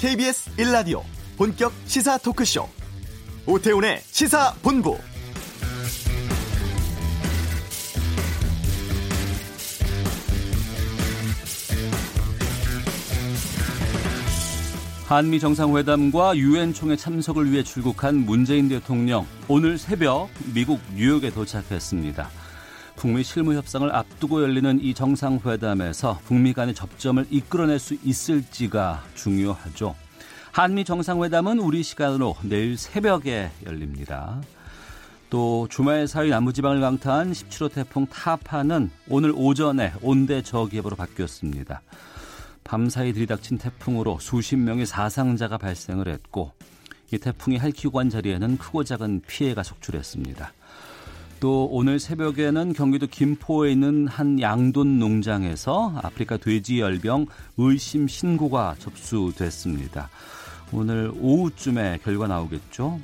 KBS 1라디오 본격 시사 토크쇼 오태훈의 시사본부 한미 정상회담과 유엔 총회 참석을 위해 출국한 문재인 대통령 오늘 새벽 미국 뉴욕에 도착했습니다. 북미 실무 협상을 앞두고 열리는 이 정상회담에서 북미 간의 접점을 이끌어낼 수 있을지가 중요하죠. 한미 정상회담은 우리 시간으로 내일 새벽에 열립니다. 또 주말 사이 남부지방을 강타한 17호 태풍 타파는 오늘 오전에 온대 저기압으로 바뀌었습니다. 밤사이 들이닥친 태풍으로 수십 명의 사상자가 발생을 했고 이 태풍이 할키우관 자리에는 크고 작은 피해가 속출했습니다. 또 오늘 새벽에는 경기도 김포에 있는 한 양돈 농장에서 아프리카 돼지 열병 의심 신고가 접수됐습니다. 오늘 오후쯤에 결과 나오겠죠.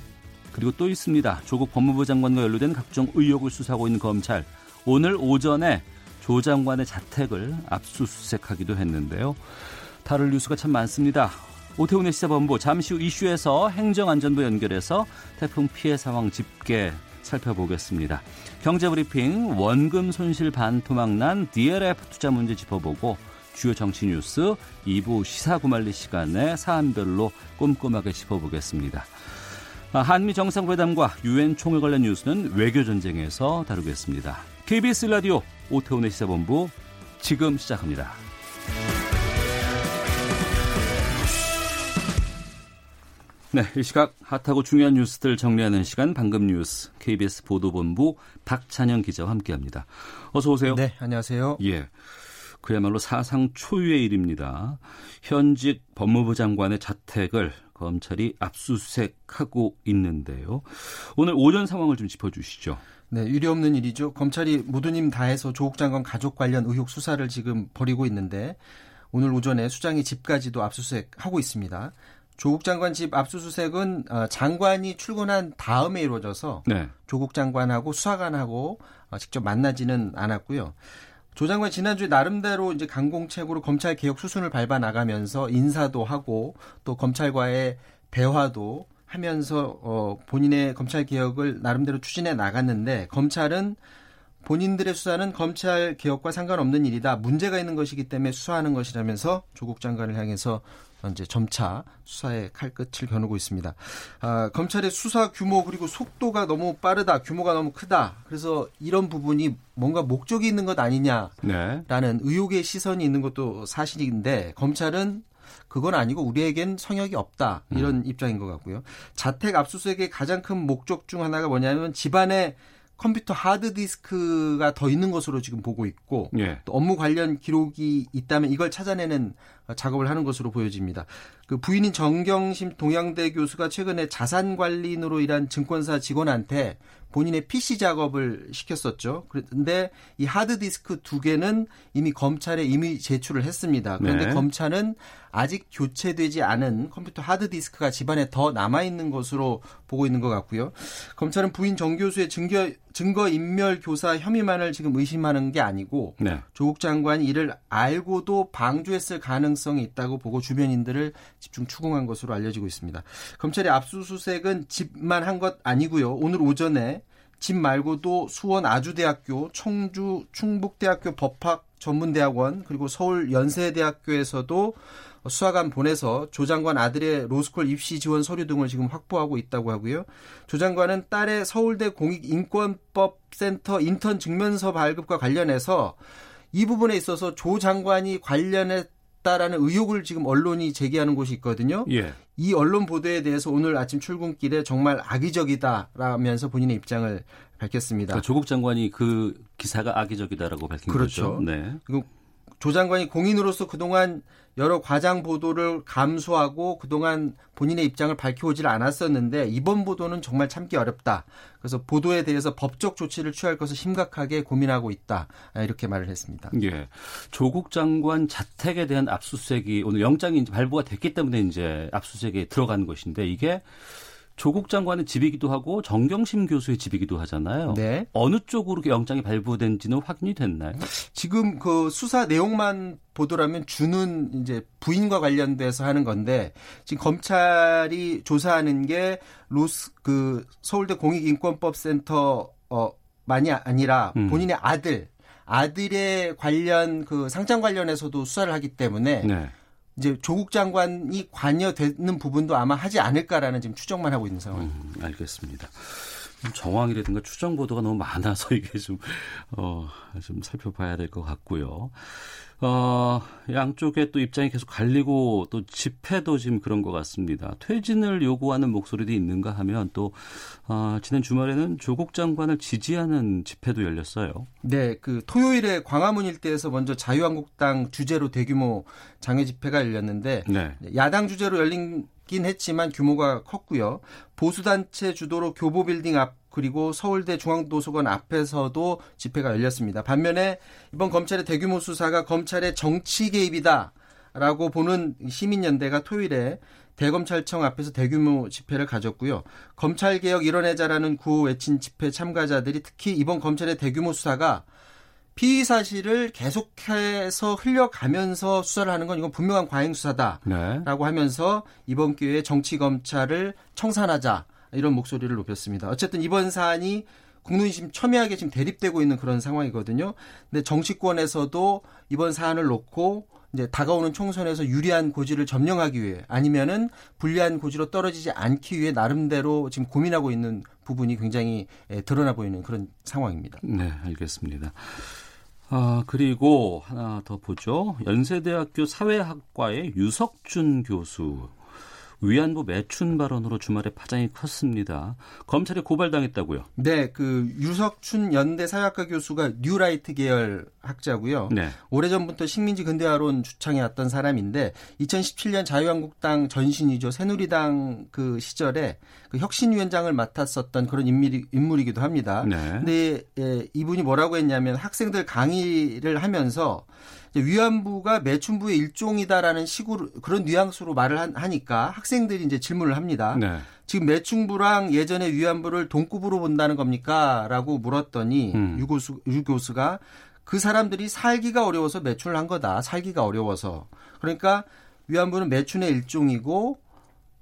그리고 또 있습니다. 조국 법무부 장관과 연루된 각종 의혹을 수사하고 있는 검찰. 오늘 오전에 조 장관의 자택을 압수수색하기도 했는데요. 다룰 뉴스가 참 많습니다. 오태훈의 시사본부 잠시 후 이슈에서 행정안전부 연결해서 태풍 피해 상황 집계 살펴보겠습니다. 경제브리핑 원금 손실 반토막난 DLF 투자 문제 짚어보고 주요 정치 뉴스 2부 시사구말리 시간에 사안별로 꼼꼼하게 짚어보겠습니다. 아, 한미 정상회담과 유엔 총회 관련 뉴스는 외교 전쟁에서 다루겠습니다. KBS 라디오 오태훈의 시사본부 지금 시작합니다. 네, 이 시각 핫하고 중요한 뉴스들 정리하는 시간 방금 뉴스 KBS 보도본부 박찬영 기자와 함께합니다. 어서 오세요. 네, 안녕하세요. 예. 그야말로 사상 초유의 일입니다. 현직 법무부 장관의 자택을 검찰이 압수수색하고 있는데요. 오늘 오전 상황을 좀 짚어주시죠. 네, 유례 없는 일이죠. 검찰이 모든 힘 다해서 조국 장관 가족 관련 의혹 수사를 지금 벌이고 있는데 오늘 오전에 수장이 집까지도 압수수색하고 있습니다. 조국 장관 집 압수수색은 어, 장관이 출근한 다음에 이루어져서 네. 조국 장관하고 수사관하고 어, 직접 만나지는 않았고요. 조 장관 지난주에 나름대로 이제 강공책으로 검찰 개혁 수순을 밟아 나가면서 인사도 하고 또 검찰과의 대화도 하면서 어 본인의 검찰 개혁을 나름대로 추진해 나갔는데 검찰은 본인들의 수사는 검찰 개혁과 상관없는 일이다. 문제가 있는 것이기 때문에 수사하는 것이라면서 조국 장관을 향해서 이제 점차 수사의 칼끝을 겨누고 있습니다. 아, 검찰의 수사 규모 그리고 속도가 너무 빠르다, 규모가 너무 크다. 그래서 이런 부분이 뭔가 목적이 있는 것 아니냐라는 네. 의혹의 시선이 있는 것도 사실인데 검찰은 그건 아니고 우리에겐 성역이 없다 이런 음. 입장인 것 같고요. 자택 압수수색의 가장 큰 목적 중 하나가 뭐냐면 집안에 컴퓨터 하드디스크가 더 있는 것으로 지금 보고 있고 예. 또 업무 관련 기록이 있다면 이걸 찾아내는 작업을 하는 것으로 보여집니다. 그 부인인 정경심 동양대 교수가 최근에 자산 관리인으로 일한 증권사 직원한테 본인의 PC 작업을 시켰었죠. 그런데 이 하드디스크 두 개는 이미 검찰에 이미 제출을 했습니다. 그런데 네. 검찰은 아직 교체되지 않은 컴퓨터 하드디스크가 집안에 더 남아 있는 것으로 보고 있는 것 같고요. 검찰은 부인 정 교수의 증거 증거 인멸 교사 혐의만을 지금 의심하는 게 아니고 네. 조국 장관이 이를 알고도 방조했을 가능성이 있다고 보고 주변인들을 집중 추궁한 것으로 알려지고 있습니다. 검찰의 압수수색은 집만 한 것 아니고요. 오늘 오전에 집 말고도 수원 아주대학교, 청주 충북대학교 법학 전문대학원 그리고 서울 연세대학교에서도 수사관 보내서 조 장관 아들의 로스쿨 입시 지원 서류 등을 지금 확보하고 있다고 하고요. 조 장관은 딸의 서울대 공익인권법센터 인턴 증명서 발급과 관련해서 이 부분에 있어서 조 장관이 관련 했다라는 의혹을 지금 언론이 제기하는 곳이 있거든요. 예. 이 언론 보도에 대해서 오늘 아침 출근길에 정말 악의적이다라면서 본인의 입장을 밝혔습니다. 그러니까 조국 장관이 그 기사가 악의적이다라고 밝힌 그렇죠. 거죠. 네. 그리고 조 장관이 공인으로서 그동안 여러 과장 보도를 감수하고 그동안 본인의 입장을 밝혀오질 않았었는데 이번 보도는 정말 참기 어렵다. 그래서 보도에 대해서 법적 조치를 취할 것을 심각하게 고민하고 있다. 이렇게 말을 했습니다. 예. 조국 장관 자택에 대한 압수수색이 오늘 영장이 이제 발부가 됐기 때문에 이제 압수수색에 들어간 것인데 이게 조국 장관의 집이기도 하고 정경심 교수의 집이기도 하잖아요. 네. 어느 쪽으로 영장이 발부된지는 확인이 됐나요? 지금 그 수사 내용만 보더라면 주는 이제 부인과 관련돼서 하는 건데 지금 검찰이 조사하는 게 로스 그 서울대 공익인권법센터 어 만이 아니라 음. 본인의 아들 아들의 관련 그 상장 관련해서도 수사를 하기 때문에 네. 이제 조국 장관이 관여되는 부분도 아마 하지 않을까라는 지금 추정만 하고 있는 상황입니다. 음, 알겠습니다. 정황이라든가 추정 보도가 너무 많아서 이게 좀, 어, 좀 살펴봐야 될 것 같고요. 어, 양쪽에 또 입장이 계속 갈리고 또 집회도 지금 그런 것 같습니다. 퇴진을 요구하는 목소리도 있는가 하면 또, 어, 지난 주말에는 조국 장관을 지지하는 집회도 열렸어요. 네, 그 토요일에 광화문 일대에서 먼저 자유한국당 주재로 대규모 장외 집회가 열렸는데 네. 야당 주재로 열린 긴 했지만 규모가 컸고요. 보수단체 주도로 교보빌딩 앞 그리고 서울대 중앙도서관 앞에서도 집회가 열렸습니다. 반면에 이번 검찰의 대규모 수사가 검찰의 정치 개입이다라고 보는 시민연대가 토요일에 대검찰청 앞에서 대규모 집회를 가졌고요. 검찰개혁 이뤄내자라는 구호 외친 집회 참가자들이 특히 이번 검찰의 대규모 수사가 피의 사실을 계속해서 흘려가면서 수사를 하는 건 이건 분명한 과잉 수사다라고 네. 하면서 이번 기회에 정치 검찰을 청산하자 이런 목소리를 높였습니다. 어쨌든 이번 사안이 국민심 첨예하게 지금 대립되고 있는 그런 상황이거든요. 근데 정치권에서도 이번 사안을 놓고 이제 다가오는 총선에서 유리한 고지를 점령하기 위해 아니면은 불리한 고지로 떨어지지 않기 위해 나름대로 지금 고민하고 있는 부분이 굉장히 예, 드러나 보이는 그런 상황입니다. 네, 알겠습니다. 아, 그리고 하나 더 보죠. 연세대학교 사회학과의 유석준 교수. 위안부 매춘 발언으로 주말에 파장이 컸습니다. 검찰에 고발당했다고요? 네, 그 유석춘 연대 사회학과 교수가 뉴라이트 계열 학자고요. 네. 오래전부터 식민지 근대화론 주창해 왔던 사람인데 2017년 자유한국당 전신이죠. 새누리당 그 시절에 그 혁신위원장을 맡았었던 그런 인물이, 인물이기도 합니다. 네. 근데 예, 이분이 뭐라고 했냐면 학생들 강의를 하면서 위안부가 매춘부의 일종이다라는 식으로 그런 뉘앙스로 말을 한- 하니까 학생들이 이제 질문을 합니다. 네. 지금 매춘부랑 예전에 위안부를 동급으로 본다는 겁니까? 라고 물었더니 음. 유, 교수, 유 교수가 그 사람들이 살기가 어려워서 매춘을 한 거다. 살기가 어려워서. 그러니까 위안부는 매춘의 일종이고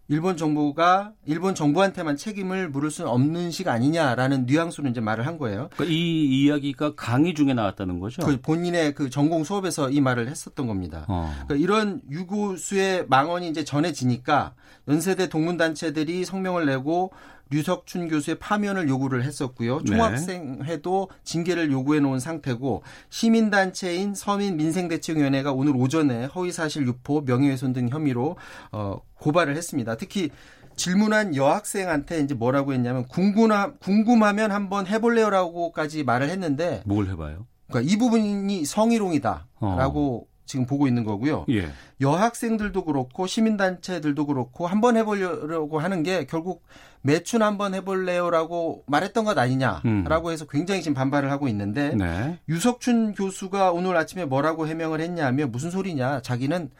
일본 정부가 일본 정부한테만 책임을 물을 수는 없는 식 아니냐라는 뉘앙스로 이제 말을 한 거예요. 그러니까 이 이야기가 강의 중에 나왔다는 거죠? 그 본인의 그 전공 수업에서 이 말을 했었던 겁니다. 어. 그러니까 이런 유고수의 망언이 이제 전해지니까 연세대 동문 단체들이 성명을 내고 류석춘 교수의 파면을 요구를 했었고요. 네. 총학생회도 징계를 요구해 놓은 상태고 시민단체인 서민민생대책위원회가 오늘 오전에 허위사실 유포, 명예훼손 등 혐의로 어, 고발을 했습니다. 특히 질문한 여학생한테 이제 뭐라고 했냐면 궁금하, 궁금하면 한번 해볼래요라고까지 말을 했는데 뭘 해봐요? 그러니까 이 부분이 성희롱이다라고 지금 보고 있는 거고요. 예. 여학생들도 그렇고 시민단체들도 그렇고 한번 해보려고 하는 게 결국 매춘 한번 해볼래요라고 말했던 것 아니냐라고 해서 굉장히 지금 반발을 하고 있는데 네. 유석춘 교수가 오늘 아침에 뭐라고 해명을 했냐면 무슨 소리냐 자기는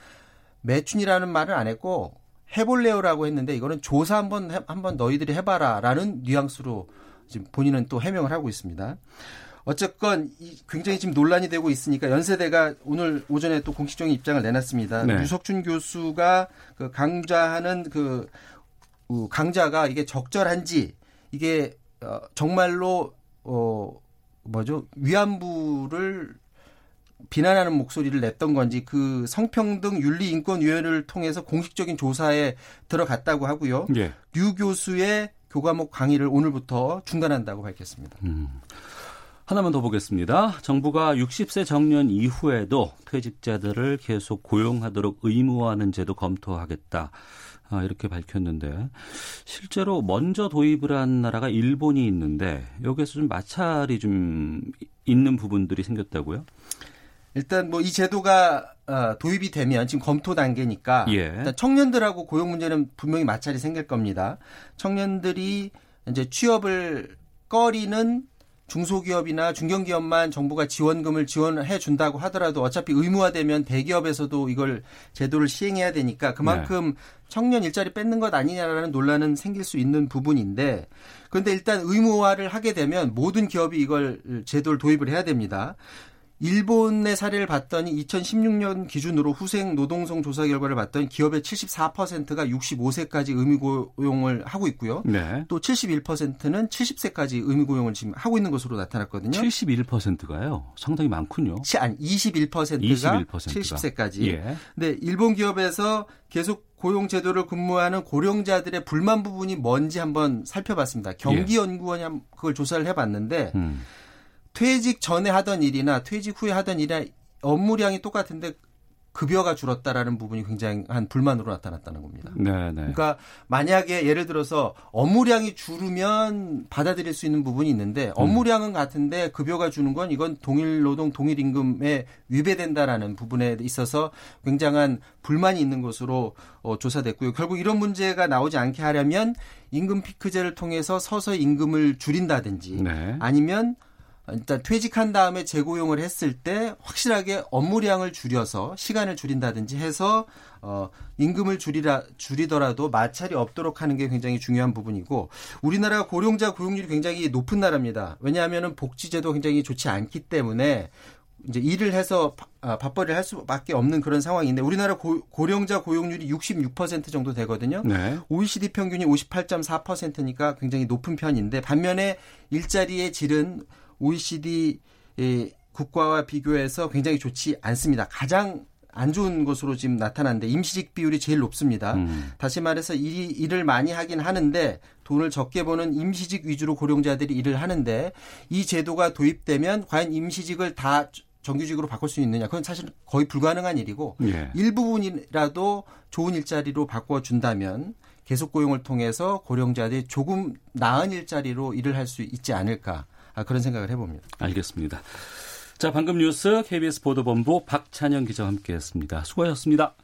매춘이라는 말을 안 했고 해볼래요라고 했는데 이거는 조사 한번 해- 한번 너희들이 해봐라라는 뉘앙스로 지금 본인은 또 해명을 하고 있습니다. 어쨌건 이 굉장히 지금 논란이 되고 있으니까 연세대가 오늘 오전에 또 공식적인 입장을 내놨습니다. 네. 유석춘 교수가 그 강좌하는 그 어, 강좌가 이게 적절한지 이게 어, 정말로 어 뭐죠 위안부를 비난하는 목소리를 냈던 건지 그 성평등 윤리인권위원회를 통해서 공식적인 조사에 들어갔다고 하고요. 예. 류 교수의 교과목 강의를 오늘부터 중단한다고 밝혔습니다. 음. 하나만 더 보겠습니다. 정부가 60세 정년 이후에도 퇴직자들을 계속 고용하도록 의무화하는 제도 검토하겠다. 아, 이렇게 밝혔는데 실제로 먼저 도입을 한 나라가 일본이 있는데 여기에서 좀 마찰이 좀 있는 부분들이 생겼다고요? 일단 뭐 이 제도가 어, 도입이 되면 지금 검토 단계니까 예. 일단 청년들하고 고용 문제는 분명히 마찰이 생길 겁니다. 청년들이 이제 취업을 꺼리는 중소기업이나 중견기업만 정부가 지원금을 지원해 준다고 하더라도 어차피 의무화되면 대기업에서도 이걸 제도를 시행해야 되니까 그만큼 네. 청년 일자리 뺏는 것 아니냐라는 논란은 생길 수 있는 부분인데 그런데 일단 의무화를 하게 되면 모든 기업이 이걸 제도를 도입을 해야 됩니다. 일본의 사례를 봤더니 2016년 기준으로 후생 노동성 조사 결과를 봤더니 기업의 74%가 65세까지 의무 고용을 하고 있고요. 네. 또 71%는 70세까지 의무 고용을 지금 하고 있는 것으로 나타났거든요. 71%가요. 상당히 많군요. 아니 21%가 21%가. 70세까지. 예. 근데 일본 기업에서 계속 고용 제도를 근무하는 고령자들의 불만 부분이 뭔지 한번 살펴봤습니다. 경기연구원이 예. 그걸 조사를 해봤는데 음. 퇴직 전에 하던 일이나 퇴직 후에 하던 일이나 업무량이 똑같은데 급여가 줄었다라는 부분이 굉장한 불만으로 나타났다는 겁니다. 네, 네. 그러니까 만약에 예를 들어서 업무량이 줄으면 받아들일 수 있는 부분이 있는데 음. 업무량은 같은데 급여가 주는 건 이건 동일 노동 동일 임금에 위배된다라는 부분에 있어서 굉장한 불만이 있는 것으로 어, 조사됐고요. 결국 이런 문제가 나오지 않게 하려면 임금 피크제를 통해서 서서히 임금을 줄인다든지 네. 아니면 일단 퇴직한 다음에 재고용을 했을 때 확실하게 업무량을 줄여서 시간을 줄인다든지 해서 어 임금을 줄이라 줄이더라도 마찰이 없도록 하는 게 굉장히 중요한 부분이고 우리나라가 고령자 고용률이 굉장히 높은 나라입니다. 왜냐하면은 복지제도 굉장히 좋지 않기 때문에 이제 일을 해서 아, 밥벌이를 할 수밖에 없는 그런 상황인데 우리나라 고, 령자 고용률이 66% 정도 되거든요. 네. OECD 평균이 58.4%니까 굉장히 높은 편인데 반면에 일자리의 질은 OECD 국가와 비교해서 굉장히 좋지 않습니다. 가장 안 좋은 것으로 지금 나타났는데 임시직 비율이 제일 높습니다. 음. 다시 말해서 일, 일을 많이 하긴 하는데 돈을 적게 버는 임시직 위주로 고령자들이 일을 하는데 이 제도가 도입되면 과연 임시직을 다 정규직으로 바꿀 수 있느냐? 그건 사실 거의 불가능한 일이고 예. 일부분이라도 좋은 일자리로 바꿔 준다면 계속 고용을 통해서 고령자들이 조금 나은 일자리로 일을 할 수 있지 않을까? 아, 그런 생각을 해봅니다. 알겠습니다. 자, 방금 뉴스 KBS 보도본부 박찬영 기자와 함께했습니다. 수고하셨습니다.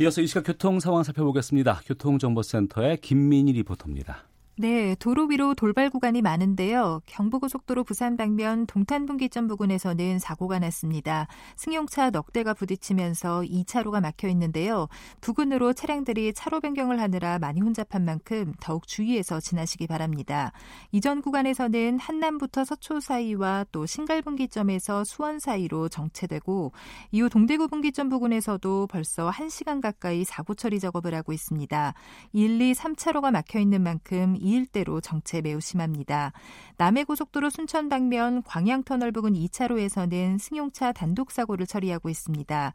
이어서 이 시각 교통 상황 살펴보겠습니다. 교통정보센터의 김민희 리포터입니다. 네, 도로 위로 돌발 구간이 많은데요. 경부고속도로 부산 방면 동탄 분기점 부근에서는 사고가 났습니다. 승용차 넉 대가 부딪히면서 2차로가 막혀 있는데요. 부근으로 차량들이 차로 변경을 하느라 많이 혼잡한 만큼 더욱 주의해서 지나시기 바랍니다. 이전 구간에서는 한남부터 서초 사이와 또 신갈 분기점에서 수원 사이로 정체되고 이후 동대구 분기점 부근에서도 벌써 1시간 가까이 사고 처리 작업을 하고 있습니다. 1, 2, 3차로가 막혀 있는 만큼 이 일대로 정체 매우 심합니다. 남해고속도로 순천 방면 광양터널 부근 2차로에서는 승용차 단독 사고를 처리하고 있습니다.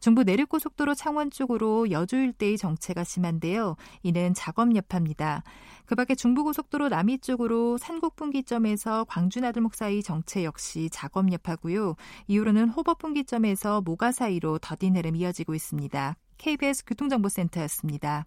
중부 내륙고속도로 창원 쪽으로 여주 일대의 정체가 심한데요. 이는 작업 여파입니다. 그 밖에 중부고속도로 남이 쪽으로 산곡분기점에서 광주나들목 사이 정체 역시 작업 여파고요. 이후로는 호법분기점에서 모가 사이로 더딘 흐름 이어지고 있습니다. KBS 교통정보센터였습니다.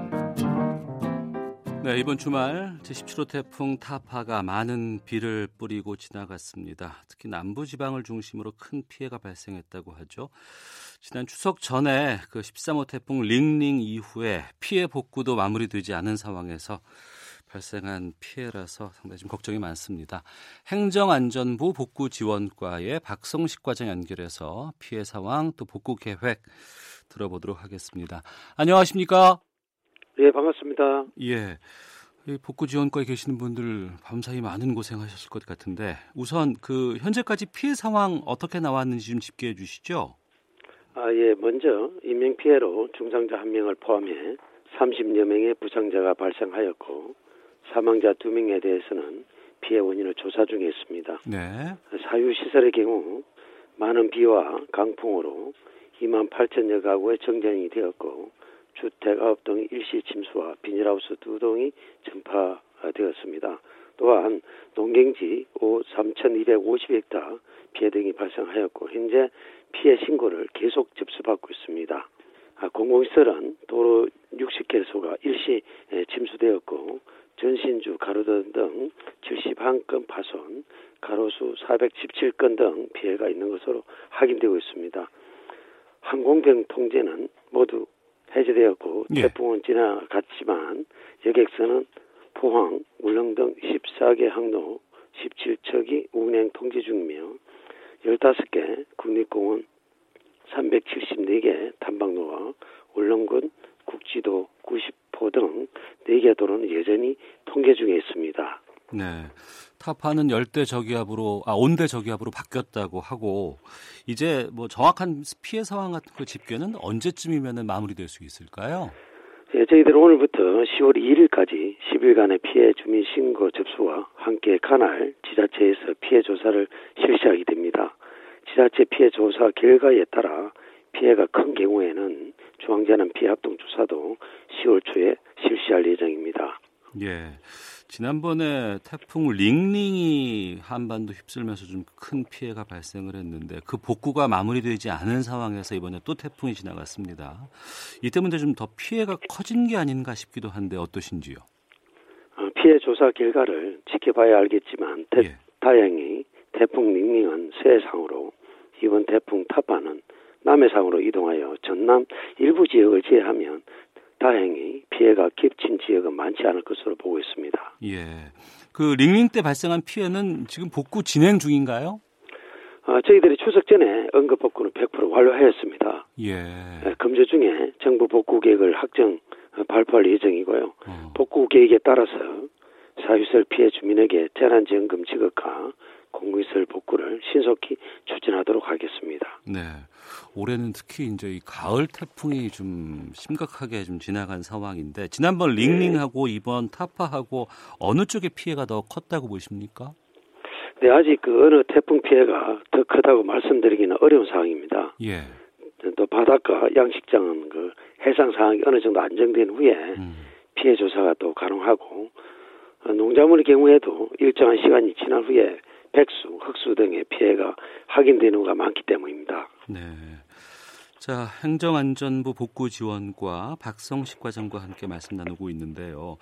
네, 이번 주말 제17호 태풍 타파가 많은 비를 뿌리고 지나갔습니다. 특히 남부 지방을 중심으로 큰 피해가 발생했다고 하죠. 지난 추석 전에 그 13호 태풍 링링 이후에 피해 복구도 마무리되지 않은 상황에서 발생한 피해라서 상당히 좀 걱정이 많습니다. 행정안전부 복구지원과의 박성식 과장 연결해서 피해 상황 또 복구 계획 들어보도록 하겠습니다. 안녕하십니까? 예, 반갑습니다. 예. 복구 지원과에 계시는 분들 밤사이 많은 고생하셨을 것 같은데 우선 그 현재까지 피해 상황 어떻게 나왔는지 좀 집계해 주시죠. 아, 예. 먼저 인명 피해로 중상자 한 명을 포함해 30여 명의 부상자가 발생하였고 사망자 두 명에 대해서는 피해 원인을 조사 중에 있습니다. 네. 사유 시설의 경우 많은 비와 강풍으로 2만 8천여 가구의 정전이 되었고 주택 아홉 동이 일시 침수와 비닐하우스 두 동이 전파되었습니다. 또한 농경지 3,250헥타 피해 등이 발생하였고 현재 피해 신고를 계속 접수받고 있습니다. 아, 공공시설은 도로 60개소가 일시 침수되었고 전신주 가로등 등 71건 파손, 가로수 417건 등 피해가 있는 것으로 확인되고 있습니다. 항공병 통제는 모두 해제되었고 예. 태풍은 지나갔지만 여객선은 포항, 울릉 등 14개 항로 17척이 운행 통제 중이며 15개 국립공원 374개 탐방로와 울릉군 국지도 90포 등 4개 도로는 여전히 통계 중에 있습니다. 네. 타파는 열대 저기압으로 아 온대 저기압으로 바뀌었다고 하고 이제 뭐 정확한 피해 상황 같은 거 집계는 언제쯤이면 마무리될 수 있을까요? 예, 저희들은 오늘부터 10월 2일까지 10일간의 피해 주민 신고 접수와 함께 관할 지자체에서 피해 조사를 실시하게 됩니다. 지자체 피해 조사 결과에 따라 피해가 큰 경우에는 중앙재난 피해 합동 조사도 10월 초에 실시할 예정입니다. 예. 지난번에 태풍 링링이 한반도 휩쓸면서 좀 큰 피해가 발생을 했는데 그 복구가 마무리되지 않은 상황에서 이번에 또 태풍이 지나갔습니다. 이 때문에 좀 더 피해가 커진 게 아닌가 싶기도 한데 어떠신지요? 어, 피해 조사 결과를 지켜봐야 알겠지만 태, 예. 다행히 태풍 닝닝은 서해상으로 이번 태풍 타파는 남해상으로 이동하여 전남 일부 지역을 제외하면 다행히 피해가 겹친 지역은 많지 않을 것으로 보고 있습니다. 예. 그 링링 때 발생한 피해는 지금 복구 진행 중인가요? 어, 저희들이 추석 전에 응급 복구는 100% 완료하였습니다. 예. 에, 금주 중에 정부 복구 계획을 확정 어, 발표할 예정이고요. 어. 복구 계획에 따라서 사유설 피해 주민에게 재난지원금 지급과 공공시설 복구를 신속히 추진하도록 하겠습니다. 네. 올해는 특히 이제 이 가을 태풍이 좀 심각하게 좀 지나간 상황인데 지난번 링링하고 이번 타파하고 어느 쪽의 피해가 더 컸다고 보십니까? 네, 아직 그 어느 태풍 피해가 더 크다고 말씀드리기는 어려운 상황입니다. 예. 또 바닷가 양식장은 그 해상 상황이 어느 정도 안정된 후에 음. 피해 조사가 또 가능하고 어, 농작물의 경우에도 일정한 시간이 지난 후에 백수, 흑수 등의 피해가 확인되는 경우가 많기 때문입니다. 네. 자, 행정안전부 복구 지원과 박성식 과장과 함께 말씀 나누고 있는데요.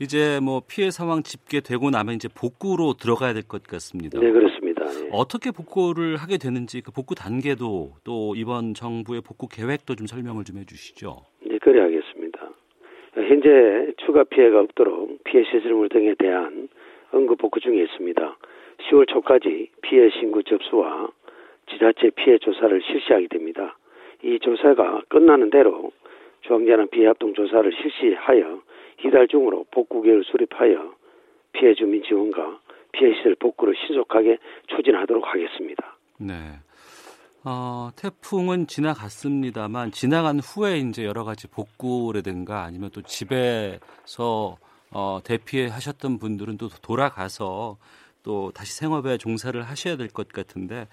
이제 뭐 피해 상황 집계되고 나면 이제 복구로 들어가야 될 것 같습니다. 네, 그렇습니다. 네. 어떻게 복구를 하게 되는지 그 복구 단계도 또 이번 정부의 복구 계획도 좀 설명을 좀 해주시죠. 네, 그래 하겠습니다. 현재 추가 피해가 없도록 피해 시설물 등에 대한 응급 복구 중에 있습니다. 10월 초까지 피해 신고 접수와 지자체 피해 조사를 실시하게 됩니다. 이 조사가 끝나는 대로 중앙재난 피해 합동 조사를 실시하여 이달 중으로 복구 계획을 수립하여 피해 주민 지원과 피해 시설 복구를 신속하게 추진하도록 하겠습니다. 네. 어, 태풍은 지나갔습니다만 지나간 후에 이제 여러 가지 복구라든가 아니면 또 집에서 어, 대피하셨던 분들은 또 돌아가서 또 다시 생업에 종사를 하셔야 될 것 같은데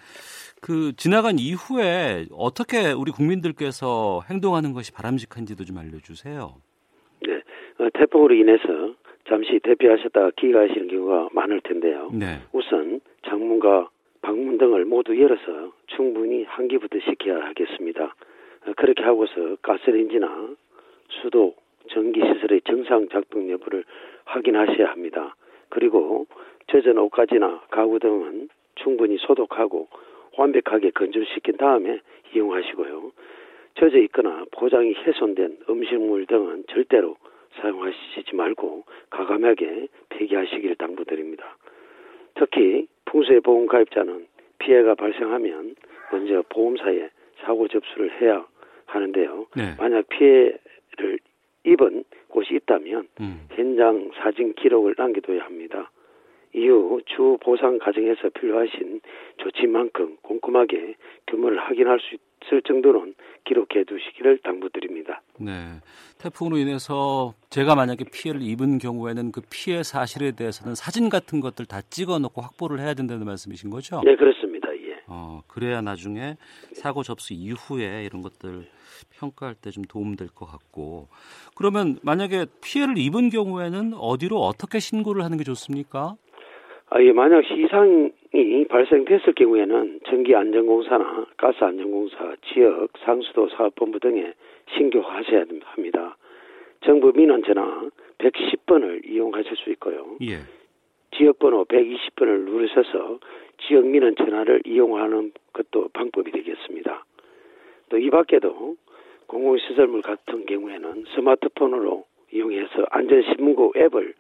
그 지나간 이후에 어떻게 우리 국민들께서 행동하는 것이 바람직한지도 좀 알려주세요. 네, 어, 태풍으로 인해서 잠시 대피하셨다가 귀가하시는 경우가 많을 텐데요. 네. 우선 창문과 방문 등을 모두 열어서 충분히 환기부터 시켜야 하겠습니다. 어, 그렇게 하고서 가스레인지나 수도, 전기시설의 정상 작동 여부를 확인하셔야 합니다. 그리고 젖은 옷가지나 가구 등은 충분히 소독하고 완벽하게 건조시킨 다음에 이용하시고요. 젖어 있거나 포장이 훼손된 음식물 등은 절대로 사용하시지 말고 가감하게 폐기하시기를 당부드립니다. 특히 풍수의 보험 가입자는 피해가 발생하면 먼저 보험사에 사고 접수를 해야 하는데요. 네. 만약 피해를 입은 곳이 있다면 음. 현장 사진 기록을 남겨둬야 합니다. 이후 주 보상 과정에서 필요하신 조치만큼 꼼꼼하게 규모를 확인할 수 있을 정도는 기록해 두시기를 당부드립니다. 네. 태풍으로 인해서 제가 만약에 피해를 입은 경우에는 그 피해 사실에 대해서는 사진 같은 것들 다 찍어 놓고 확보를 해야 된다는 말씀이신 거죠? 네, 그렇습니다. 예. 어, 그래야 나중에 사고 접수 이후에 이런 것들 평가할 때 좀 도움될 것 같고 그러면 만약에 피해를 입은 경우에는 어디로 어떻게 신고를 하는 게 좋습니까? 아, 예, 만약 시상이 발생됐을 경우에는 전기안전공사나 가스안전공사, 지역 상수도 사업본부 등에 신고하셔야 합니다. 정부 민원 전화 110번을 이용하실 수 있고요. 예. 지역번호 120번을 누르셔서 지역 민원 전화를 이용하는 것도 방법이 되겠습니다. 또 이 밖에도 공공시설물 같은 경우에는 스마트폰으로 이용해서 안전신문고 앱을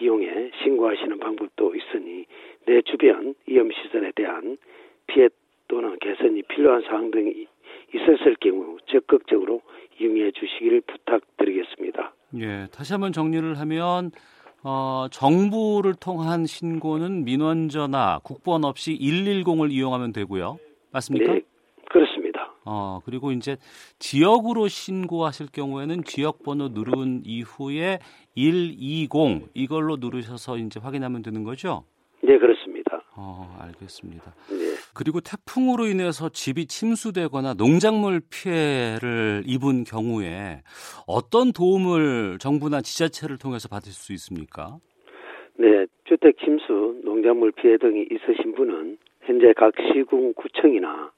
이용해 신고하시는 방법도 있으니 내 주변 위험시설에 대한 피해 또는 개선이 필요한 사항 등이 있었을 경우 적극적으로 이용해 주시기를 부탁드리겠습니다. 예, 다시 한번 정리를 하면 어, 정부를 통한 신고는 민원 전화 국번 없이 110을 이용하면 되고요. 맞습니까? 네, 그렇습니다. 어, 그리고 이제 지역으로 신고하실 경우에는 지역 번호 누른 이후에 120 이걸로 누르셔서 이제 확인하면 되는 거죠? 네, 그렇습니다. 어, 알겠습니다. 네. 그리고 태풍으로 인해서 집이 침수되거나 농작물 피해를 입은 경우에 어떤 도움을 정부나 지자체를 통해서 받을 수 있습니까? 네, 주택 침수, 농작물 피해 등이 있으신 분은 현재 각 시군 구청이나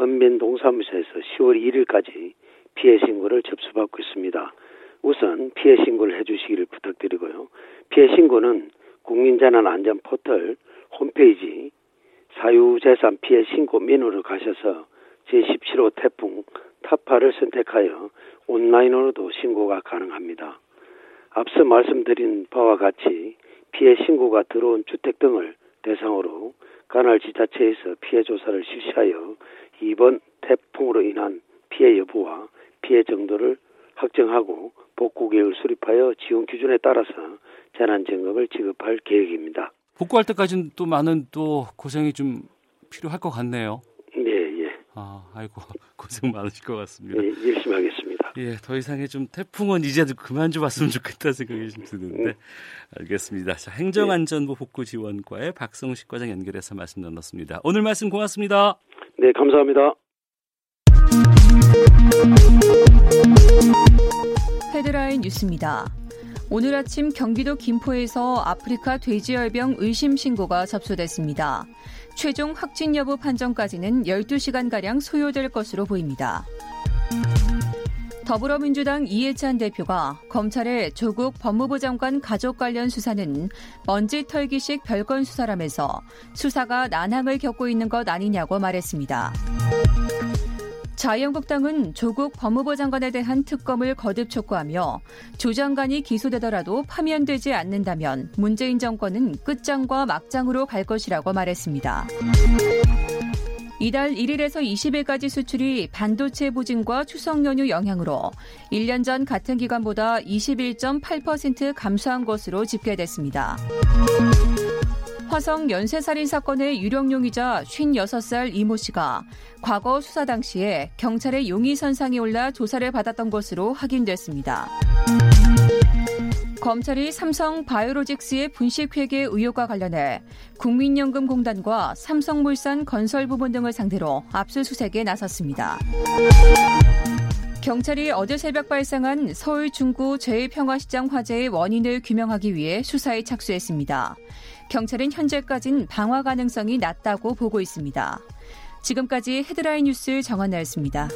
언변 동사무소에서 10월 1일까지 피해 신고를 접수받고 있습니다. 우선 피해 신고를 해주시기를 부탁드리고요. 피해 신고는 국민재난안전 포털 홈페이지 사유재산 피해 신고 메뉴로 가셔서 제17호 태풍 타파를 선택하여 온라인으로도 신고가 가능합니다. 앞서 말씀드린 바와 같이 피해 신고가 들어온 주택 등을 대상으로 관할 지자체에서 피해 조사를 실시하여 이번 태풍으로 인한 피해 여부와 피해 정도를 확정하고 복구 계획을 수립하여 지원 기준에 따라서 재난지원금을 지급할 계획입니다. 복구할 때까지는 또 많은 또 고생이 좀 필요할 것 같네요. 네, 예. 아, 아이고 고생 많으실 것 같습니다. 예, 열심히 하겠습니다. 예, 더 이상의 좀 태풍은 이제 그만 좀 왔으면 좋겠다 생각이 좀 드는데 알겠습니다. 자, 행정안전부 복구지원과의 박성식 과장 연결해서 말씀 나눴습니다. 오늘 말씀 고맙습니다. 네, 감사합니다. 헤드라인 뉴스입니다. 오늘 아침 경기도 김포에서 아프리카 돼지열병 의심 신고가 접수됐습니다. 최종 확진 여부 판정까지는 12시간가량 소요될 것으로 보입니다. 더불어민주당 이해찬 대표가 검찰의 조국 법무부 장관 가족 관련 수사는 먼지 털기식 별건 수사라면서 수사가 난항을 겪고 있는 것 아니냐고 말했습니다. 자유한국당은 조국 법무부 장관에 대한 특검을 거듭 촉구하며 조 장관이 기소되더라도 파면되지 않는다면 문재인 정권은 끝장과 막장으로 갈 것이라고 말했습니다. 이달 1일에서 20일까지 수출이 반도체 부진과 추석 연휴 영향으로 1년 전 같은 기간보다 21.8% 감소한 것으로 집계됐습니다. 화성 연쇄살인 사건의 유령용이자 56살 이모 씨가 과거 수사 당시에 경찰의 용의 선상에 올라 조사를 받았던 것으로 확인됐습니다. 검찰이 삼성 바이오로직스의 분식회계 의혹과 관련해 국민연금공단과 삼성물산 건설부문 등을 상대로 압수수색에 나섰습니다. 경찰이 어제 새벽 발생한 서울 중구 제1평화시장 화재의 원인을 규명하기 위해 수사에 착수했습니다. 경찰은 현재까진 방화 가능성이 낮다고 보고 있습니다. 지금까지 헤드라인 뉴스 정한나였습니다.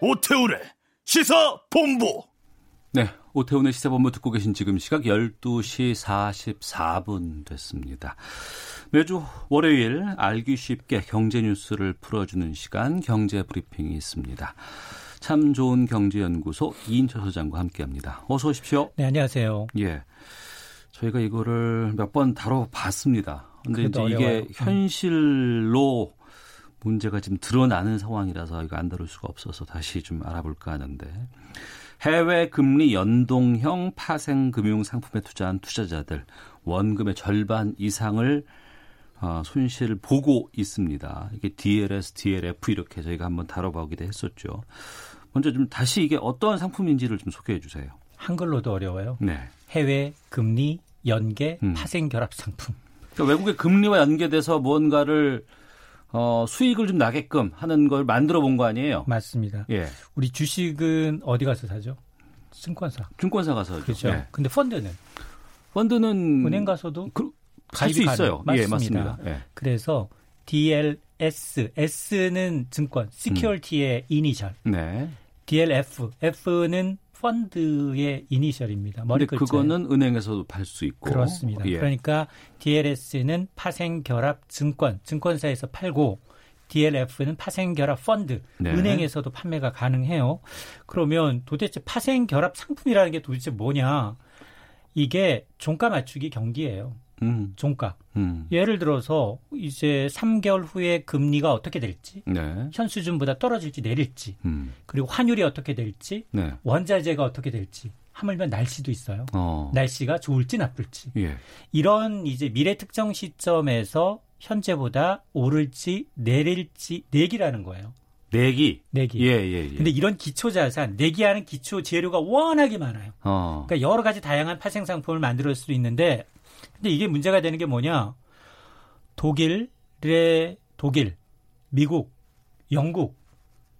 오태우래 시사 본부. 네, 오태훈의 시사본부 듣고 계신 지금 시각 12시 44분 됐습니다. 매주 월요일 알기 쉽게 경제 뉴스를 풀어주는 시간 경제 브리핑이 있습니다. 참 좋은 경제연구소 이인철 소장과 함께합니다. 어서 오십시오. 네, 안녕하세요. 예, 저희가 이거를 몇 번 다뤄봤습니다. 근데 이제 어려워요. 이게 음. 현실로 문제가 지금 드러나는 상황이라서 이거 안 다룰 수가 없어서 다시 좀 알아볼까 하는데 해외 금리 연동형 파생 금융 상품에 투자한 투자자들 원금의 절반 이상을 어, 손실을 보고 있습니다. 이게 DLS, DLF 이렇게 저희가 한번 다뤄보기도 했었죠. 먼저 좀 다시 이게 어떠한 상품인지를 좀 소개해 주세요. 한글로도 어려워요. 네. 해외 금리 연계 음. 파생 결합 상품. 그러니까 외국의 금리와 연계돼서 무언가를 어, 수익을 좀 나게끔 하는 걸 만들어 본 거 아니에요? 맞습니다. 예. 우리 주식은 어디 가서 사죠? 증권사. 증권사 가서 그렇죠. 예. 근데 펀드는 펀드는 은행 가서도 그, 가입이 있어요. 예, 맞습니다. 맞습니다. 예. 그래서 DLS, S는 증권, security의 이니셜, 네. DLF, F는 펀드의 이니셜입니다. 머리 글자. 그거는 은행에서도 팔 수 있고 그렇습니다. 예. 그러니까 DLS는 파생 결합 증권, 증권사에서 팔고 DLF는 파생 결합 펀드, 네. 은행에서도 판매가 가능해요. 그러면 도대체 파생 결합 상품이라는 게 도대체 뭐냐? 이게 종가 맞추기 경기예요. 음, 종가. 음. 예를 들어서 이제 3개월 후에 금리가 어떻게 될지, 네. 현 수준보다 떨어질지 내릴지, 음. 그리고 환율이 어떻게 될지, 네. 원자재가 어떻게 될지, 하물며 날씨도 있어요. 어. 날씨가 좋을지 나쁠지. 예. 이런 이제 미래 특정 시점에서 현재보다 오를지 내릴지 내기라는 거예요. 내기. 내기. 예, 예, 예. 근데 이런 기초 자산, 내기하는 기초 재료가 워낙에 많아요. 어. 그러니까 여러 가지 다양한 파생 상품을 만들 수도 있는데 근데 이게 문제가 되는 게 뭐냐? 독일의 독일, 미국, 영국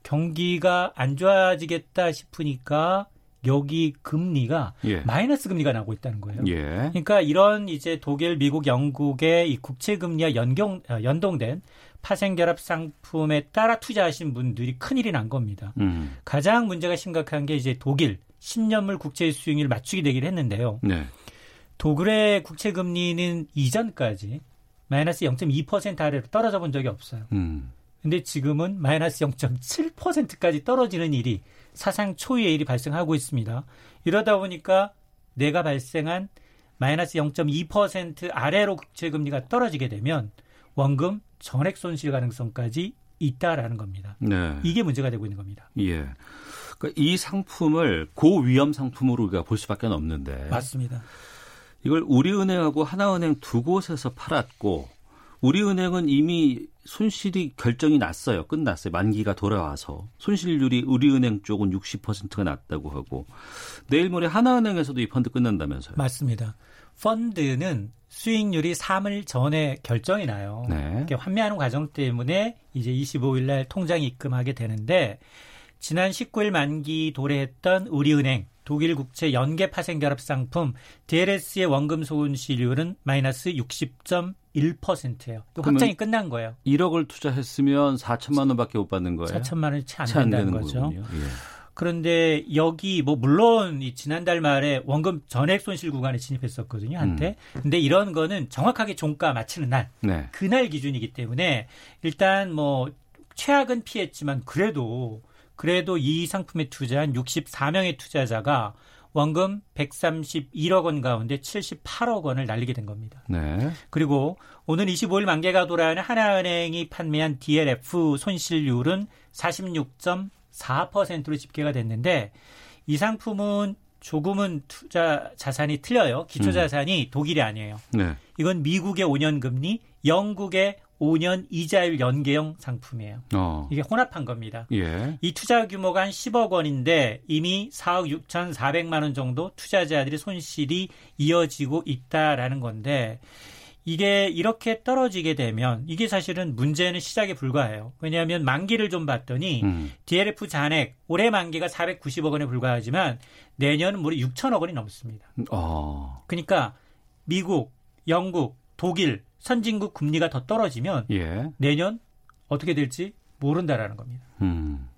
경기가 안 좋아지겠다 싶으니까 여기 금리가 예. 마이너스 금리가 나고 있다는 거예요. 예. 그러니까 이런 이제 독일, 미국, 영국의 이 국채 금리와 연경 아, 연동된 파생 결합 상품에 따라 투자하신 분들이 큰일이 난 겁니다. 음. 가장 문제가 심각한 게 이제 독일 10년물 국채 수익률 맞추기 되기를 했는데요. 네. 독일의 국채 금리는 이전까지 마이너스 0.2% 아래로 떨어져 본 적이 없어요. 음. 근데 지금은 마이너스 0.7%까지 떨어지는 일이 사상 초유의 일이 발생하고 있습니다. 이러다 보니까 내가 발생한 마이너스 0.2% 아래로 국채 금리가 떨어지게 되면 원금 전액 손실 가능성까지 있다라는 겁니다. 네. 이게 문제가 되고 있는 겁니다. 예. 그러니까 이 상품을 고위험 상품으로 우리가 볼 수밖에 없는데 맞습니다. 이걸 우리은행하고 하나은행 두 곳에서 팔았고 우리은행은 이미 손실이 결정이 났어요. 끝났어요. 만기가 돌아와서 손실률이 우리은행 쪽은 60%가 났다고 하고 내일 모레 하나은행에서도 이 펀드 끝난다면서요. 맞습니다. 펀드는 수익률이 3일 전에 결정이 나요. 네. 이렇게 환매하는 과정 때문에 이제 25일 날 통장 입금하게 되는데 지난 19일 만기 도래했던 우리은행 독일 국채 연계 파생 결합 상품 DLS의 원금 손실률은 마이너스 60.1%예요. 확정이 끝난 거예요. 1억을 투자했으면 4천만 원밖에 못 받는 거예요. 4천만 원이 채안 채안 된다는 거죠. 예. 그런데 여기 뭐 물론 이 지난달 말에 원금 전액 손실 구간에 진입했었거든요 한때. 근데 이런 거는 정확하게 종가 맞추는 날 네. 그날 기준이기 때문에 일단 뭐 최악은 피했지만 그래도 그래도 이 상품에 투자한 64명의 투자자가 원금 131억 원 가운데 78억 원을 날리게 된 겁니다. 네. 그리고 오늘 25일 만개가 돌아오는 하나은행이 판매한 DLF 손실률은 46.4%로 집계가 됐는데 이 상품은 조금은 투자 자산이 틀려요. 기초 자산이 독일이 아니에요. 네. 이건 미국의 5년 금리, 영국의 5년 이자율 연계형 상품이에요. 어. 이게 혼합한 겁니다. 예. 이 투자 규모가 한 10억 원인데 이미 4억 6,400만 원 정도 투자자들의 손실이 이어지고 있다라는 건데 이게 이렇게 떨어지게 되면 이게 사실은 문제는 시작에 불과해요. 왜냐하면 만기를 좀 봤더니 음. DLF 잔액 올해 만기가 490억 원에 불과하지만 내년은 무려 6천억 원이 넘습니다. 어. 그러니까 미국, 영국, 독일 선진국 금리가 더 떨어지면 예. 내년 어떻게 될지 모른다라는 겁니다. 음.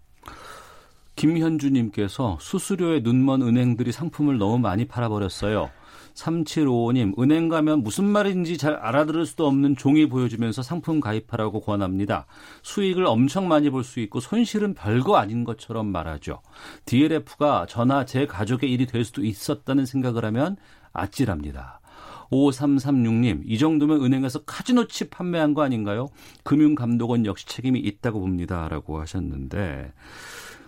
김현주님께서 수수료에 눈먼 은행들이 상품을 너무 많이 팔아버렸어요. 3755님, 은행 가면 무슨 말인지 잘 알아들을 수도 없는 종이 보여주면서 상품 가입하라고 권합니다. 수익을 엄청 많이 볼 수 있고 손실은 별거 아닌 것처럼 말하죠. DLF가 저나 제 가족의 일이 될 수도 있었다는 생각을 하면 아찔합니다. 5336님, 이 정도면 은행에서 카지노 칩 판매한 거 아닌가요? 금융감독원 역시 책임이 있다고 봅니다. 라고 하셨는데,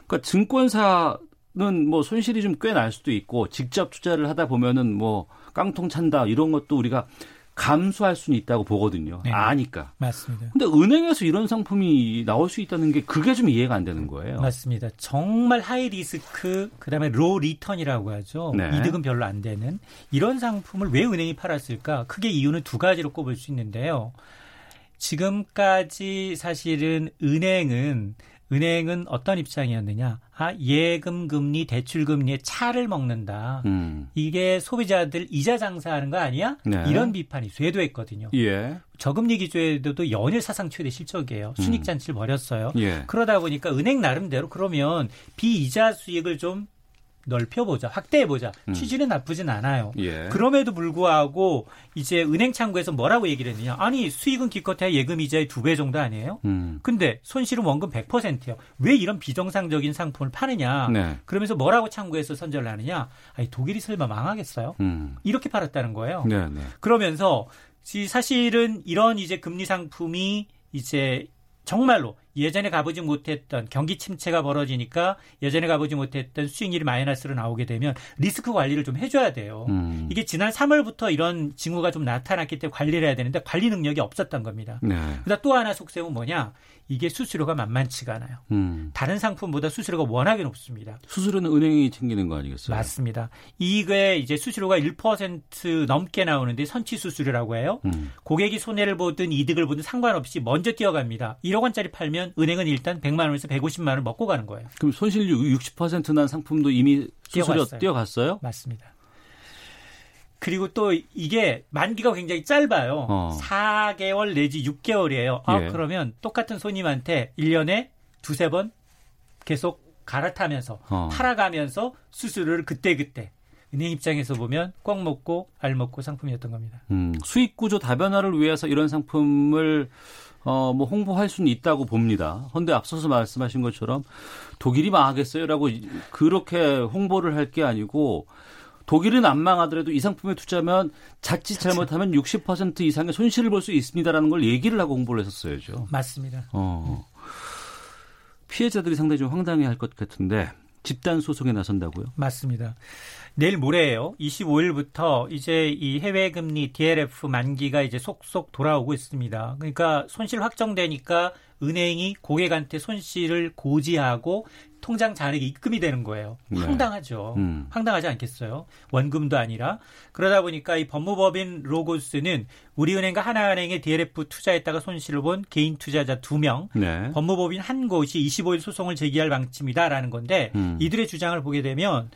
그러니까 증권사 는 뭐 손실이 좀 꽤 날 수도 있고, 직접 투자를 하다 보면은 뭐 깡통 찬다, 이런 것도 우리가 감수할 수는 있다고 보거든요. 네. 아니까. 맞습니다. 근데 은행에서 이런 상품이 나올 수 있다는 게 그게 좀 이해가 안 되는 거예요. 맞습니다. 정말 high risk, 그 다음에 low return이라고 하죠. 네. 이득은 별로 안 되는 이런 상품을 왜 은행이 팔았을까? 크게 이유는 두 가지로 꼽을 수 있는데요. 지금까지 사실은 은행은 은행은 어떤 입장이었느냐? 아, 예금 금리, 대출 금리에 차를 먹는다. 음. 이게 소비자들 이자 장사하는 거 아니야? 네. 이런 비판이 쇄도했거든요. 예. 저금리 기조에도 연일 사상 최대 실적이에요. 순익 잔치를 벌였어요. 예. 그러다 보니까 은행 나름대로 그러면 비이자 수익을 좀 넓혀보자, 확대해보자. 음. 취지는 나쁘진 않아요. 예. 그럼에도 불구하고 이제 은행 창구에서 뭐라고 얘기를 했느냐. 아니, 수익은 기껏해야 예금 이자의 두 배 정도 아니에요? 음. 근데 손실은 원금 100%예요. 왜 이런 비정상적인 상품을 파느냐? 네. 그러면서 뭐라고 창구에서 선전을 하느냐? 아니, 독일이 설마 망하겠어요? 음. 이렇게 팔았다는 거예요. 네, 네. 그러면서 이 사실은 이런 이제 금리 상품이 이제 정말로 예전에 가보지 못했던 경기 침체가 벌어지니까 예전에 가보지 못했던 수익률이 마이너스로 나오게 되면 리스크 관리를 좀 해줘야 돼요. 음. 이게 지난 3월부터 이런 징후가 좀 나타났기 때문에 관리를 해야 되는데 관리 능력이 없었던 겁니다. 네. 그다음 또 하나 속셈은 뭐냐? 이게 수수료가 만만치가 않아요. 음. 다른 상품보다 수수료가 워낙에 높습니다. 수수료는 은행이 챙기는 거 아니겠어요? 맞습니다. 이게 이제 수수료가 1% 넘게 나오는데 선취 수수료라고 해요. 음. 고객이 손해를 보든 이득을 보든 상관없이 먼저 뛰어갑니다. 1억 원짜리 팔면 은행은 일단 100만 원에서 150만 원을 먹고 가는 거예요. 그럼 손실률 60%난 상품도 이미 수수료 뛰어갔어요. 뛰어갔어요? 맞습니다. 그리고 또 이게 만기가 굉장히 짧아요. 어. 4개월 내지 6개월이에요. 아, 예. 그러면 똑같은 손님한테 1년에 두세 번 계속 갈아타면서 어. 팔아가면서 수수료를 그때그때 은행 입장에서 보면 꽉 먹고 알 먹고 상품이었던 겁니다. 음, 수익 구조 다변화를 위해서 이런 상품을 어, 뭐 홍보할 수는 있다고 봅니다. 헌데 앞서서 말씀하신 것처럼 독일이 망하겠어요라고 이- 그렇게 홍보를 할 게 아니고 독일은 안 망하더라도 이 상품에 투자하면 자칫 잘못하면 60% 이상의 손실을 볼 수 있습니다라는 걸 얘기를 하고 홍보를 했었어야죠. 맞습니다. 어. 피해자들이 상당히 좀 황당해 할 것 같은데 집단 소송에 나선다고요? 맞습니다. 내일 모레예요. 25일부터 이제 이 해외 금리 DLF 만기가 이제 속속 돌아오고 있습니다. 그러니까 손실 확정되니까 은행이 고객한테 손실을 고지하고 통장 잔액이 입금이 되는 거예요. 네. 황당하죠. 음. 황당하지 않겠어요? 원금도 아니라. 그러다 보니까 이 법무법인 로고스는 우리은행과 하나은행에 DLF 투자했다가 손실을 본 개인 투자자 2명, 네. 법무법인 한 곳이 25일 소송을 제기할 방침이다라는 건데 음. 이들의 주장을 보게 되면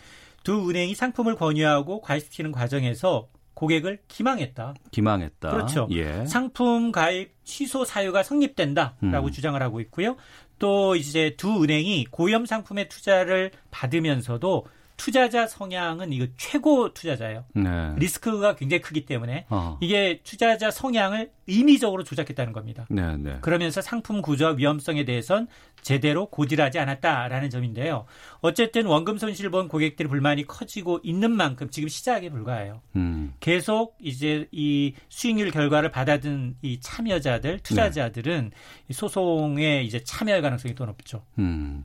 두 은행이 상품을 권유하고 가입시키는 과정에서 고객을 기망했다. 기망했다. 그렇죠. 예. 상품 가입 취소 사유가 성립된다라고 음. 주장을 하고 있고요. 또 이제 두 은행이 고위험 상품의 투자를 받으면서도 투자자 성향은 이거 최고 투자자예요. 네. 리스크가 굉장히 크기 때문에 어. 이게 투자자 성향을 임의적으로 조작했다는 겁니다. 네, 네. 그러면서 상품 구조와 위험성에 대해선 제대로 고질하지 않았다라는 점인데요. 어쨌든 원금 손실 본 고객들의 불만이 커지고 있는 만큼 지금 시작에 불과해요. 음. 계속 이제 이 수익률 결과를 받아든 이 참여자들, 투자자들은 이 소송에 이제 참여할 가능성이 또 높죠. 음.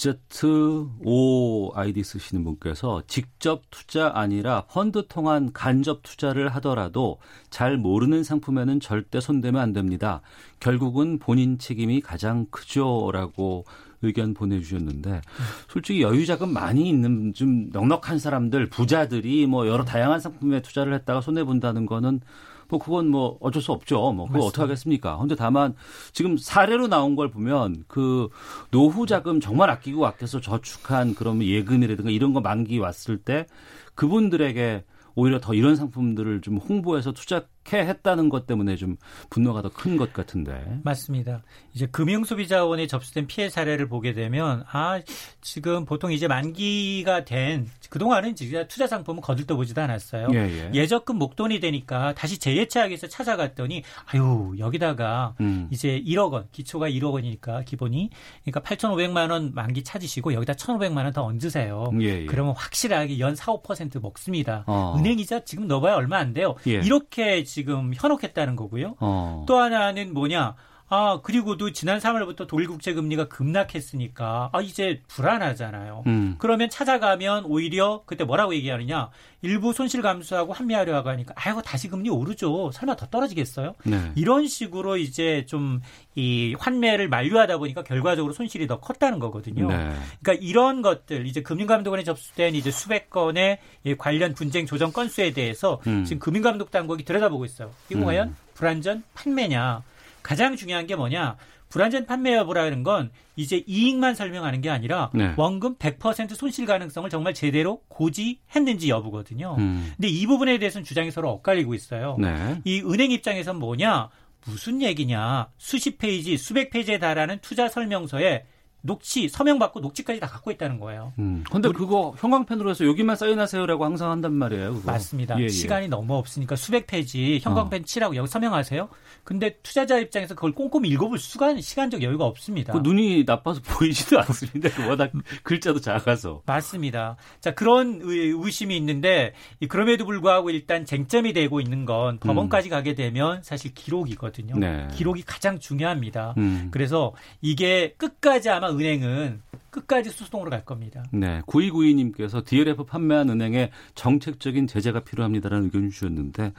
6Z5 아이디 쓰시는 분께서 직접 투자 아니라 펀드 통한 간접 투자를 하더라도 잘 모르는 상품에는 절대 손대면 안 됩니다. 결국은 본인 책임이 가장 크죠라고 의견 보내주셨는데 솔직히 여유 자금 많이 있는 좀 넉넉한 사람들 부자들이 뭐 여러 다양한 상품에 투자를 했다가 손해 본다는 거는 뭐 그건 뭐 어쩔 수 없죠. 뭐 그거 어떻게 하겠습니까? 근데 다만 지금 사례로 나온 걸 보면 그 노후 자금 정말 아끼고 아껴서 저축한 그런 예금이라든가 이런 거 만기 왔을 때 그분들에게 오히려 더 이런 상품들을 좀 홍보해서 투자해 했다는 것 때문에 좀 분노가 더 큰 것 같은데. 맞습니다. 이제 금융소비자원에 접수된 피해 사례를 보게 되면 아 지금 보통 이제 만기가 된 그동안은 진짜 투자 상품은 거들떠 보지도 않았어요. 예, 예. 예 적금 목돈이 되니까 다시 재예차하기 위해서 찾아갔더니 아유 여기다가 음. 이제 1억 원 기초가 1억 원이니까 기본이 그러니까 8,500만 원 만기 찾으시고 여기다 1,500만 원 더 얹으세요. 예, 예. 그러면 확실하게 연 4, 5% 먹습니다. 어. 은행 이자 지금 넣어봐야 얼마 안 돼요. 예. 이렇게 지금 현혹했다는 거고요. 어. 또 하나는 뭐냐? 아, 그리고 도 지난 3월부터 독일 국채 금리가 급락했으니까 아, 이제 불안하잖아요. 음. 그러면 찾아가면 오히려 그때 뭐라고 얘기하느냐? 일부 손실 감수하고 환미하려고 하니까 아이고 다시 금리 오르죠. 설마 더 떨어지겠어요? 네. 이런 식으로 이제 좀 이 환매를 만류하다 보니까 결과적으로 손실이 더 컸다는 거거든요. 네. 그러니까 이런 것들 이제 금융감독원에 접수된 이제 수백 건의 이 관련 분쟁 조정 건수에 대해서 음. 지금 금융감독 당국이 들여다보고 있어요. 이거 음. 과연 불안전 판매냐? 가장 중요한 게 뭐냐? 불안전 판매 여부라는 건 이제 이익만 설명하는 게 아니라 네. 원금 100% 손실 가능성을 정말 제대로 고지했는지 여부거든요. 음. 근데 이 부분에 대해서는 주장이 서로 엇갈리고 있어요. 네. 이 은행 입장에선 뭐냐? 무슨 얘기냐? 수십 페이지, 수백 페이지에 달하는 투자 설명서에 녹취, 서명 받고 녹취까지 다 갖고 있다는 거예요. 음. 근데 그거 형광펜으로 해서 여기만 사인하세요라고 항상 한단 말이에요. 그거. 맞습니다. 예, 예. 시간이 너무 없으니까 수백 페이지 형광펜 칠하고 여기 서명하세요. 근데 투자자 입장에서 그걸 꼼꼼히 읽어볼 수가 시간적 여유가 없습니다. 그 눈이 나빠서 보이지도 않습니다. 그 워낙 글자도 작아서. 맞습니다. 자, 그런 의- 의심이 있는데, 이- 그럼에도 불구하고 일단 쟁점이 되고 있는 건 법원까지 가게 되면 사실 기록이거든요. 음. 네. 기록이 가장 중요합니다. 음. 그래서 이게 끝까지 아마 은행은 끝까지 소송으로 갈 겁니다. 네. 9292님께서 DLF 판매한 은행에 정책적인 제재가 필요합니다라는 의견 주셨는데,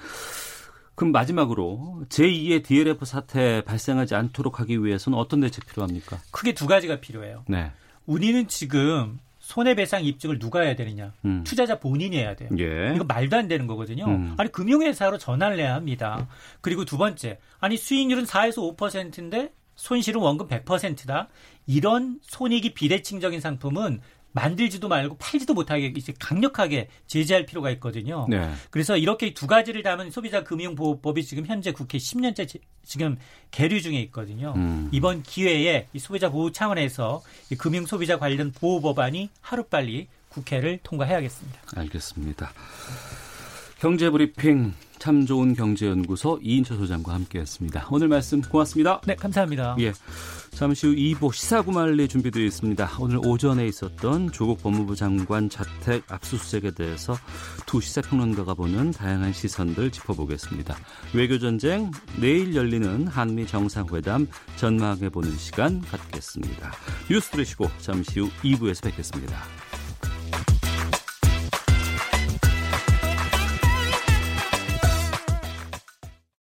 그럼 마지막으로 제2의 DLF 사태 발생하지 않도록 하기 위해서는 어떤 대책 필요합니까? 크게 두 가지가 필요해요. 네. 우리는 지금 손해배상 입증을 누가 해야 되느냐? 음. 투자자 본인이 해야 돼요. 예. 이거 말도 안 되는 거거든요. 음. 아니 금융회사로 전화를 해야 합니다. 그리고 두 번째, 아니 수익률은 4에서 5%인데 손실은 원금 100%다. 이런 손익이 비대칭적인 상품은 만들지도 말고 팔지도 못하게 이제 강력하게 제재할 필요가 있거든요. 네. 그래서 이렇게 두 가지를 담은 소비자 금융 보호법이 지금 현재 국회 10년째 지- 지금 계류 중에 있거든요. 음. 이번 기회에 이 소비자 보호 차원에서 이 금융 소비자 관련 보호 법안이 하루빨리 국회를 통과해야겠습니다. 알겠습니다. 경제 브리핑 참 좋은 경제연구소 이인철 소장과 함께했습니다. 오늘 말씀 고맙습니다. 네, 감사합니다. 예. 잠시 후 2부 시사구말리 준비되어 있습니다. 오늘 오전에 있었던 조국 법무부 장관 자택 압수수색에 대해서 두 시사평론가가 보는 다양한 시선들 짚어보겠습니다. 외교전쟁, 내일 열리는 한미 정상회담 전망해 보는 시간 갖겠습니다. 뉴스 들으시고 잠시 후 2부에서 뵙겠습니다.